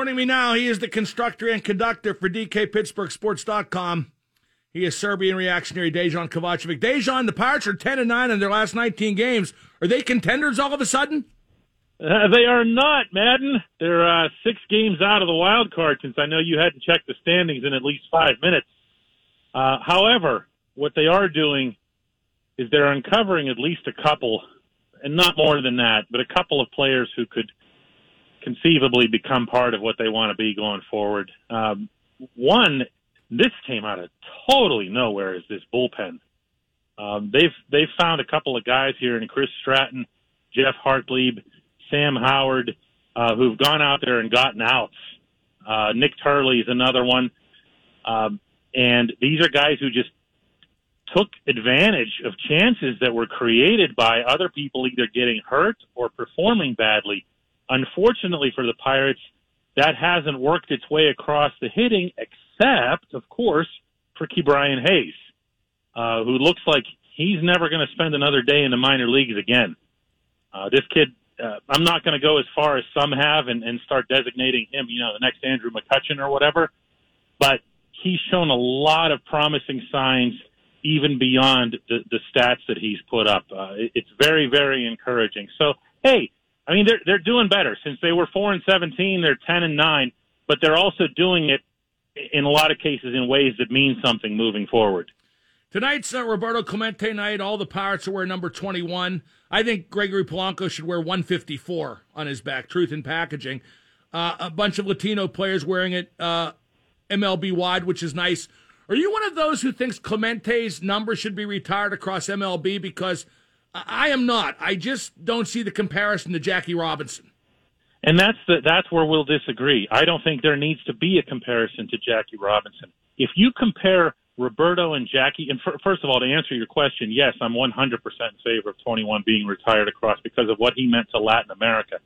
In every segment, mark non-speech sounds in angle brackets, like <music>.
Joining me now, he is the constructor and conductor for DKPittsburghSports.com. He is Serbian reactionary Dejan Kovacevic. Dejan, the Pirates are 10 and 9 in their last 19 games. Are they contenders all of a sudden? Uh, they are not, Madden. They're uh, six games out of the wild card since I know you hadn't checked the standings in at least five minutes. Uh, however, what they are doing is they're uncovering at least a couple, and not more than that, but a couple of players who could conceivably become part of what they want to be going forward. Um, one, this came out of totally nowhere is this bullpen. Um, they've they've found a couple of guys here in Chris Stratton, Geoff Hartlieb, Sam Howard, uh, who've gone out there and gotten outs. Uh, Nik Turley is another one, um, and these are guys who just took advantage of chances that were created by other people either getting hurt or performing badly. Unfortunately for the Pirates, that hasn't worked its way across the hitting, except, of course, for Ke'Bryan Hayes, uh, who looks like he's never going to spend another day in the minor leagues again. Uh, this kid, uh, I'm not going to go as far as some have and, and start designating him, you know, the next Andrew McCutchen or whatever, but he's shown a lot of promising signs even beyond the, the stats that he's put up. Uh, it, it's very, very encouraging. So, hey, I mean, they're they're doing better since they were four and seventeen. They're ten and nine, but they're also doing it in a lot of cases in ways that mean something moving forward. Tonight's uh, Roberto Clemente night. All the Pirates are wearing number 21. I think Gregory Polanco should wear 154 on his back. Truth in packaging. Uh, a bunch of Latino players wearing it uh, MLB wide, which is nice. Are you one of those who thinks Clemente's number should be retired across MLB? Because I am not. I just don't see the comparison to Jackie Robinson. And that's the, that's where we'll disagree. I don't think there needs to be a comparison to Jackie Robinson. If you compare Roberto and Jackie, and first of all, to answer your question, yes, I'm 100% in favor of 21 being retired across because of what he meant to Latin America,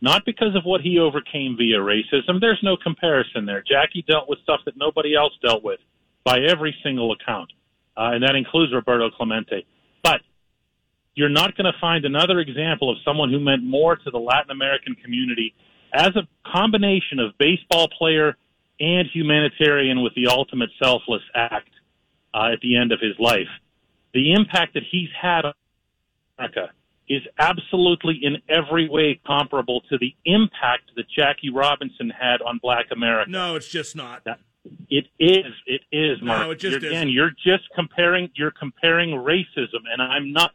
not because of what he overcame via racism. There's no comparison there. Jackie dealt with stuff that nobody else dealt with by every single account, uh, and that includes Roberto Clemente. But you're not going to find another example of someone who meant more to the Latin American community as a combination of baseball player and humanitarian with the ultimate selfless act uh, at the end of his life. The impact that he's had on America is absolutely in every way comparable to the impact that Jackie Robinson had on black America. No, it's just not. It is. It is, Mark. No, it just you're, again, you're just comparing. You're comparing racism, and I'm not.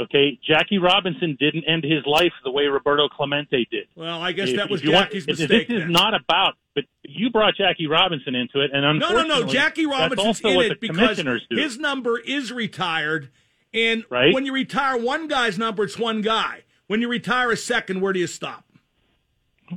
Okay, Jackie Robinson didn't end his life the way Roberto Clemente did. Well, I guess If- that was you want- Jackie's mistake. This is then. not about, but you brought Jackie Robinson into it, and unfortunately, No, no, no. Jackie Robinson's in it because do. his number is retired. And Right. when you retire one guy's number, it's one guy. When you retire a second, where do you stop?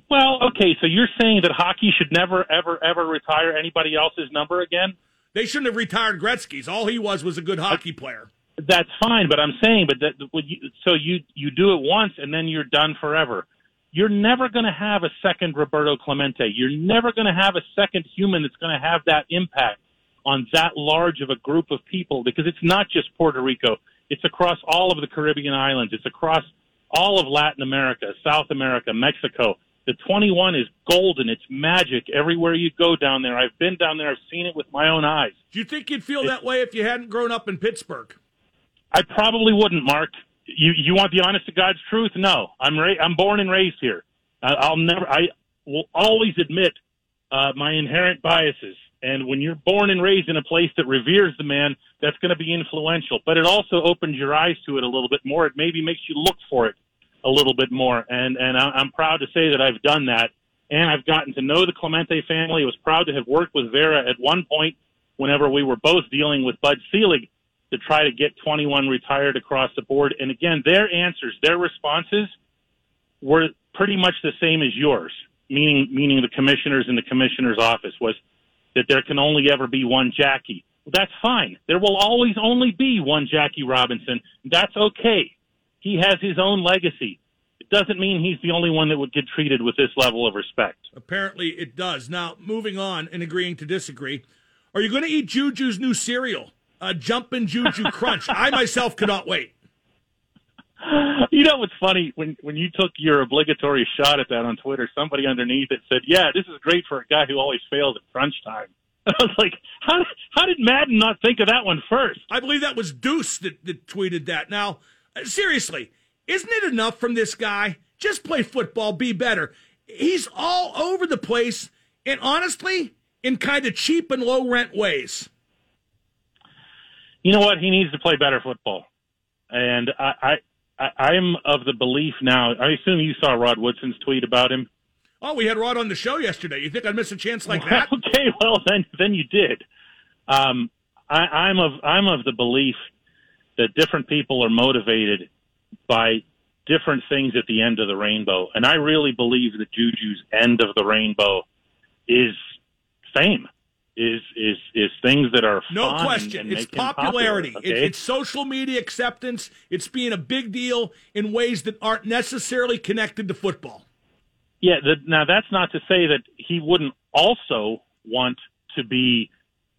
Well, okay, so you're saying that hockey should never, ever, ever retire anybody else's number again? They shouldn't have retired Gretzky's. All he was was a good hockey player. That's fine, but I'm saying, but that would you, so you you do it once and then you're done forever. You're never going to have a second Roberto Clemente. You're never going to have a second human that's going to have that impact on that large of a group of people because it's not just Puerto Rico. It's across all of the Caribbean islands. It's across all of Latin America, South America, Mexico. The 21 is golden. It's magic everywhere you go down there. I've been down there. I've seen it with my own eyes. Do you think you'd feel that way if you hadn't grown up in Pittsburgh? I probably wouldn't, Mark. You you want the honest to God's truth? No, I'm ra- I'm born and raised here. I, I'll never. I will always admit uh, my inherent biases. And when you're born and raised in a place that reveres the man, that's going to be influential. But it also opens your eyes to it a little bit more. It maybe makes you look for it a little bit more. And and I'm proud to say that I've done that. And I've gotten to know the Clemente family. I was proud to have worked with Vera at one point whenever we were both dealing with Bud Selig to try to get 21 retired across the board. And again, their answers, their responses were pretty much the same as yours, meaning meaning the commissioners in the commissioner's office was that there can only ever be one Jackie. Well, that's fine. There will always only be one Jackie Robinson. That's okay. He has his own legacy. It doesn't mean he's the only one that would get treated with this level of respect. Apparently, it does. Now, moving on and agreeing to disagree. Are you going to eat Juju's new cereal, uh, Jumpin' Juju Crunch? I myself cannot wait. You know what's funny when when you took your obligatory shot at that on Twitter, somebody underneath it said, "Yeah, this is great for a guy who always fails at crunch time." <laughs> I was like, "How how did Madden not think of that one first? I believe that was Deuce that, that tweeted that. Now, seriously, isn't it enough from this guy? Just play football, be better. He's all over the place, and honestly, in kind of cheap and low rent ways. You know what? He needs to play better football, and I, I, I am of the belief now. I assume you saw Rod Woodson's tweet about him. Oh, we had Rod on the show yesterday. You think I'd miss a chance like <laughs> that? okay, well then, then you did. Um, I, I'm of I'm of the belief that different people are motivated by different things at the end of the rainbow, and I really believe that Juju's end of the rainbow is fame is is is things that are no question. It's popularity. popular, okay? it's social media acceptance. It's being a big deal in ways that aren't necessarily connected to football. Yeah, the, now that's not to say that he wouldn't also want to be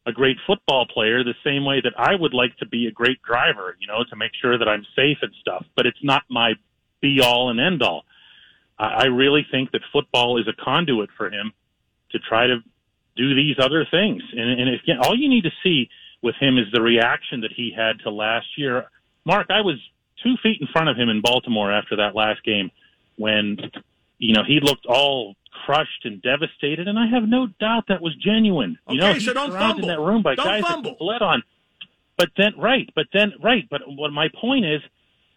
a great football player the same way that I would like to be a great driver, you know, to make sure that I'm safe and stuff. But it's not my be all and end all. I, I really think that football is a conduit for him to try to do these other things. And, and again, all you need to see with him is the reaction that he had to last year. Mark, I was two feet in front of him in Baltimore after that last game when you know, he looked all crushed and devastated, and I have no doubt that was genuine. You know, Okay, so don't surrounded fumble. in that room by Don't guys fumble. that bled on. But then, right, but then, right, but what my point is,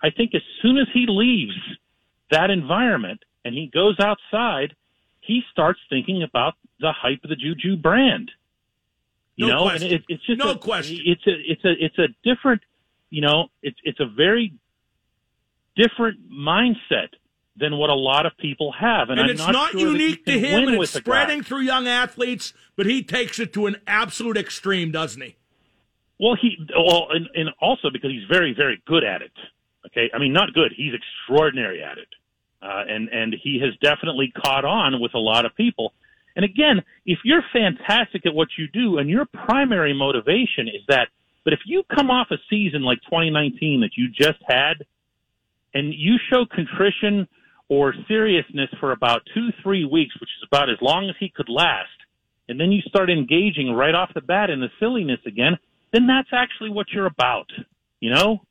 I think as soon as he leaves that environment and he goes outside, he starts thinking about the hype of the Juju brand. You No know, question. and it, it's just No a, question. It's a, it's a, it's a different, you know, it's it's a very different mindset than what a lot of people have, and, And I'm it's not, not sure unique to him, and it's spreading through young athletes, but he takes it to an absolute extreme, doesn't he? Well, he well, and, and also because he's very, very good at it. Okay, I mean, not good. He's extraordinary at it, uh, and and he has definitely caught on with a lot of people. And again, if you're fantastic at what you do, and your primary motivation is that, but if you come off a season like 2019 that you just had, and you show contrition or seriousness for about two, three weeks, which is about as long as he could last, and then you start engaging right off the bat in the silliness again, then that's actually what you're about. You know,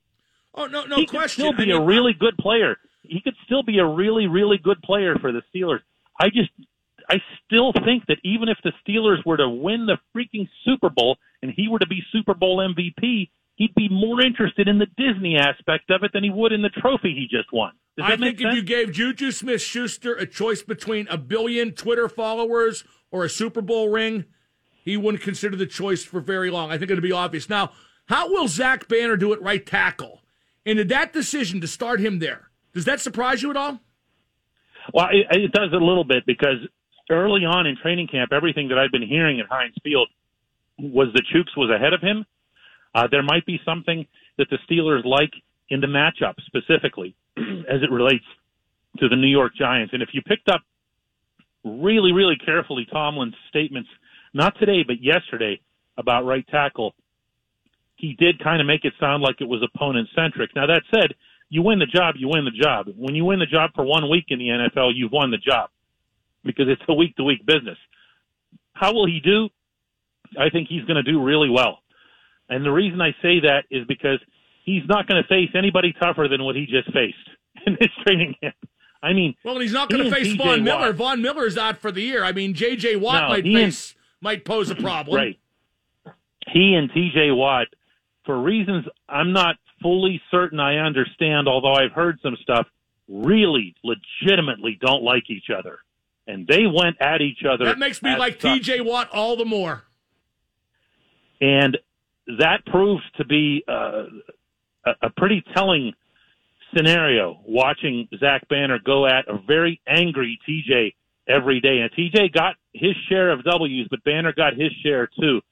Oh no, no he question. still be I a mean, really good player. He could still be a really, really good player for the Steelers. I just, I still think that even if the Steelers were to win the freaking Super Bowl and he were to be Super Bowl MVP, he'd be more interested in the Disney aspect of it than he would in the trophy he just won. Does I think if you gave Juju Smith Schuster a choice between a billion Twitter followers or a Super Bowl ring, he wouldn't consider the choice for very long. I think it'd be obvious. Now, how will Zach Banner do it right tackle? And did that decision to start him there, does that surprise you at all? Well, it, it does a little bit because early on in training camp, everything that I'd been hearing at Heinz Field was that Chuks was ahead of him. Uh, there might be something that the Steelers like in the matchup specifically <clears throat> as it relates to the New York Giants. And if you picked up really, really carefully Tomlin's statements, not today, but yesterday about right tackle, he did kind of make it sound like it was opponent centric. Now, that said, you win the job, you win the job. When you win the job for one week in the NFL, you've won the job because it's a week to week business. How will he do? I think he's going to do really well. And the reason I say that is because he's not going to face anybody tougher than what he just faced <laughs> in this training camp. I mean, Well, and he's not going to face Von Miller. Von Miller's out for the year. I mean, J.J. Watt No, might he and- face might pose a problem. <clears throat> Right. He and TJ Watt, for reasons I'm not fully certain I understand, although I've heard some stuff, really legitimately don't like each other. And they went at each other. That makes me like T.J. Watt all the more. And that proves to be uh, a, a pretty telling scenario watching Zach Banner go at a very angry TJ every day. And TJ got his share of W's, but Banner got his share too.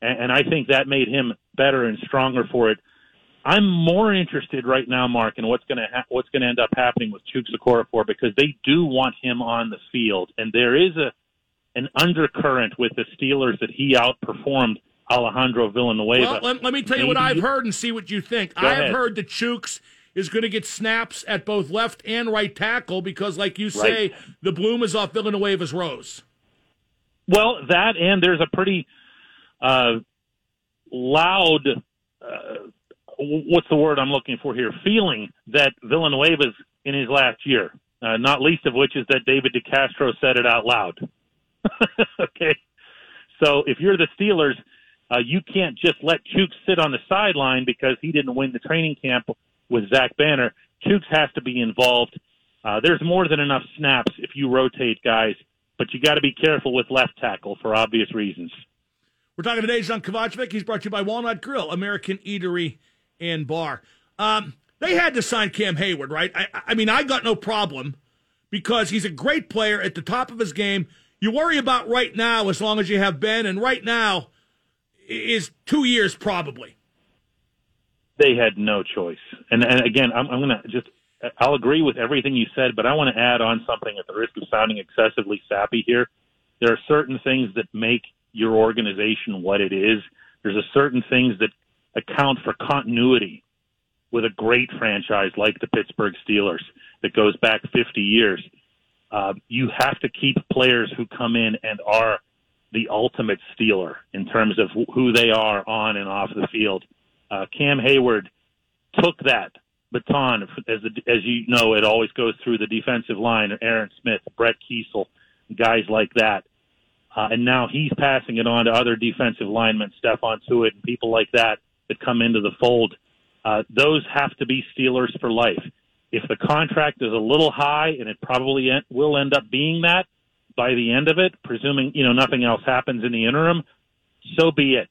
And, and I think that made him better and stronger for it. I'm more interested right now, Mark, in what's going to ha- what's going to end up happening with Chuks because they do want him on the field, and there is a an undercurrent with the Steelers that he outperformed Alejandro Villanueva. Well, let, let me tell you what I've heard and see what you think. Go I have ahead. heard that Chuks is going to get snaps at both left and right tackle because, like you say, right. the bloom is off Villanueva's rose. Well, that and there's a pretty uh, loud, what's the word I'm looking for here? Feeling that Villanueva's in his last year. Uh, not least of which is that David DeCastro said it out loud. <laughs> okay, so if you're the Steelers, uh, you can't just let Chuks sit on the sideline because he didn't win the training camp with Zach Banner. Chuks has to be involved. Uh, there's more than enough snaps if you rotate guys, but you got to be careful with left tackle for obvious reasons. We're talking today, Dejan Kovacevic. He's brought to you by Walnut Grill, American Eatery and Bar. Um, they had to sign Cam Heyward, right? I, I mean, I got no problem because he's a great player at the top of his game. You worry about right now as long as you have Ben, and right now is two years probably. They had no choice. And, and again, I'm, I'm going to just, I'll agree with everything you said, but I want to add on something at the risk of sounding excessively sappy here. There are certain things that make your organization what it is. There's a certain things that account for continuity with a great franchise like the Pittsburgh Steelers that goes back 50 years. Uh, you have to keep players who come in and are the ultimate Steeler in terms of who they are on and off the field. Uh, Cam Heyward took that baton, as as you know, it always goes through the defensive line. Aaron Smith, Brett Keisel, guys like that, uh, and now he's passing it on to other defensive linemen, Stephon Tuitt, and people like that that come into the fold uh, those have to be Steelers for life. If the contract is a little high, and it probably will end up being that by the end of it, presuming you know nothing else happens in the interim, so be it.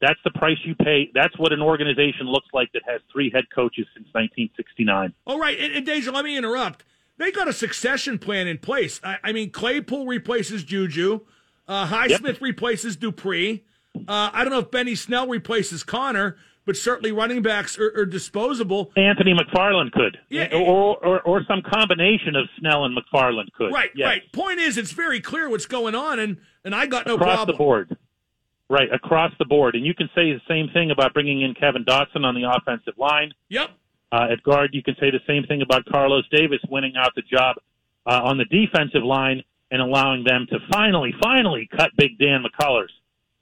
That's the price you pay. That's what an organization looks like that has three head coaches since 1969. All right, and, and Deja, let me interrupt. They got a succession plan in place. I, I mean, Claypool replaces Juju. Uh, Highsmith yep. replaces Dupree. Uh, I don't know if Benny Snell replaces Connor, but certainly running backs are, are disposable. Anthony McFarland could, yeah, or, or or some combination of Snell and McFarland could. Right, yes. right. Point is, it's very clear what's going on, and and I got no problem. across problem. the board. Right, across the board, and you can say the same thing about bringing in Kevin Dotson on the offensive line. Yep. Uh, at guard, you can say the same thing about Carlos Davis winning out the job uh, on the defensive line and allowing them to finally, finally cut Big Dan McCullers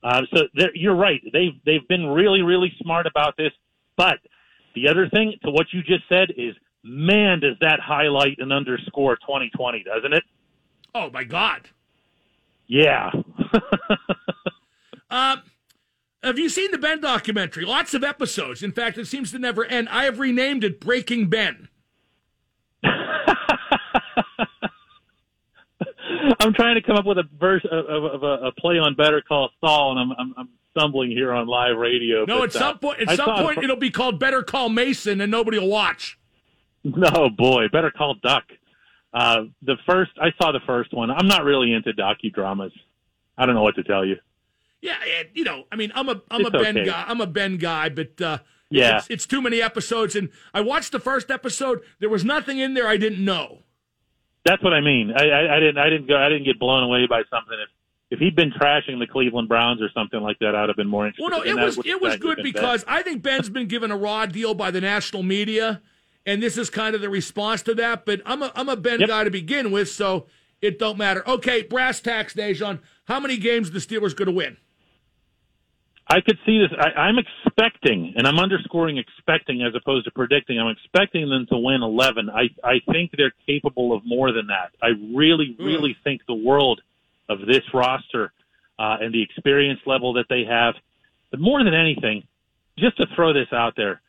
uh, so you're right. They've they've been really really smart about this. But the other thing to what you just said is, man, does that highlight and underscore 2020, doesn't it? Oh my God. Yeah. <laughs> uh, have you seen the Ben documentary? Lots of episodes. In fact, it seems to never end. I have renamed it Breaking Ben. I'm trying to come up with a verse of, of, a, a, play on Better Call Saul, and I'm, I'm, I'm stumbling here on live radio. No, but, at some uh, point, at I some point, it'll be called Better Call Mason, and nobody will watch. No, boy, Better Call Duck. Uh, the first, I saw the first one. I'm not really into docudramas. I don't know what to tell you. Yeah, it, you know, I mean, I'm a I'm it's a Ben okay. guy. I'm a Ben guy, but uh, yeah, it's, it's too many episodes. And I watched the first episode. There was nothing in there I didn't know. That's what I mean. I, I, I didn't I didn't go I didn't get blown away by something. If if he'd been trashing the Cleveland Browns or something like that, I'd have been more interested. Well, no, it was it was good because I think Ben's been given a raw deal by the national media, and this is kind of the response to that. But I'm a I'm a Ben yep. guy to begin with, so it don't matter. Okay, brass tacks, Dejan. How many games the Steelers going to win? I could see this. I, I'm expecting, and I'm underscoring expecting as opposed to predicting. I'm expecting them to win 11. I, I think they're capable of more than that. I really, really mm. think the world of this roster uh, and the experience level that they have. But more than anything, just to throw this out there,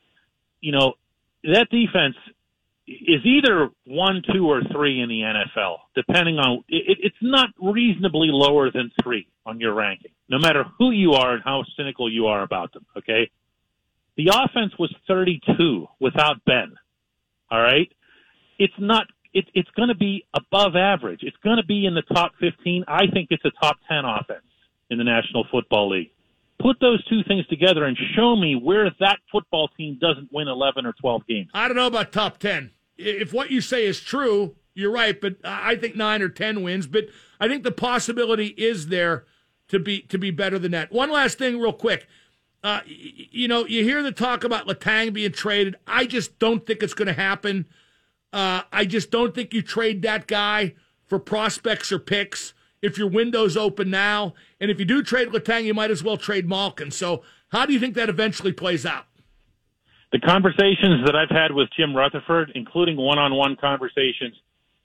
you know, that defense is either one, two, or three in the NFL, depending on it, it's not reasonably lower than three on your ranking, no matter who you are and how cynical you are about them. Okay, the offense was 32 without Ben. All right, it's not. It, it's going to be above average. It's going to be in the top 15. I think it's a top 10 offense in the National Football League. Put those two things together and show me where that football team doesn't win 11 or 12 games. I don't know about top 10 if what you say is true, you're right. But I think nine or ten wins. But I think the possibility is there to be to be better than that. One last thing, real quick. Uh, you know, you hear the talk about Letang being traded. I just don't think it's going to happen. Uh, I just don't think you trade that guy for prospects or picks if your window's open now. And if you do trade Letang, you might as well trade Malkin. So, how do you think that eventually plays out? The conversations that I've had with Jim Rutherford, including one on one conversations,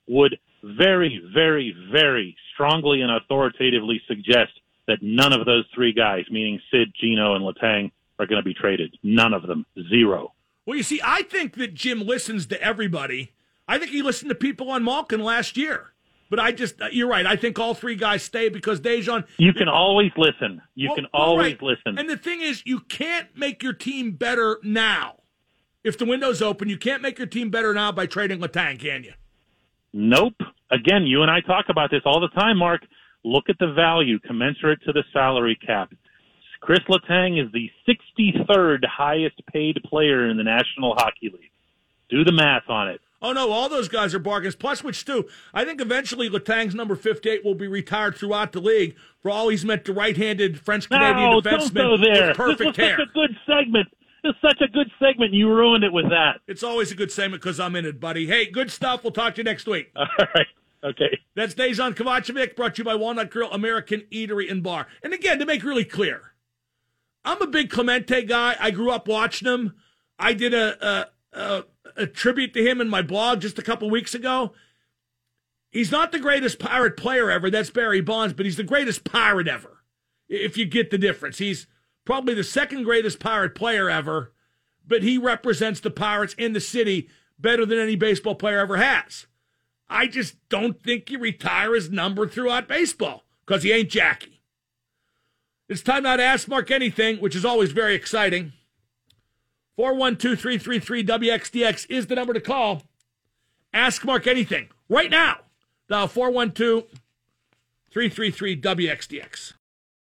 would very, very, very strongly and authoritatively suggest that none of those three guys, meaning Sid, Geno, and Letang, are going to be traded. None of them. Zero. Well, you see, I think that Jim listens to everybody. I think he listened to people on Malkin last year. But I just, uh, you're right. I think all three guys stay because Dejan. You can always listen. You well, can always right. listen. And the thing is, you can't make your team better now. If the window's open, you can't make your team better now by trading Letang, can you? Nope. Again, you and I talk about this all the time, Mark. Look at the value commensurate to the salary cap. Chris Letang is the 63rd highest paid player in the National Hockey League. Do the math on it. Oh no, all those guys are bargains. Plus, which too, I think eventually Letang's number fifty-eight will be retired throughout the league for all he's meant to right-handed French Canadian no, defenseman don't go there. with perfect this was hair. Such a good segment. It's such a good segment. You ruined it with that. It's always a good segment because I'm in it, buddy. Hey, good stuff. We'll talk to you next week. All right. Okay. That's Dejan Kovacevic, brought to you by Walnut Grill American Eatery and Bar. And again, to make really clear, I'm a big Clemente guy. I grew up watching him. I did a, a, a, a tribute to him in my blog just a couple weeks ago. He's not the greatest pirate player ever. That's Barry Bonds, but he's the greatest pirate ever. If you get the difference, he's probably the second greatest pirate player ever, but he represents the Pirates in the city better than any baseball player ever has. I just don't think you retire his number throughout baseball because he ain't Jackie. It's time now to ask Mark anything, which is always very exciting. 412 333 WXDX is the number to call. Ask Mark anything right now. Dial 412 333 WXDX.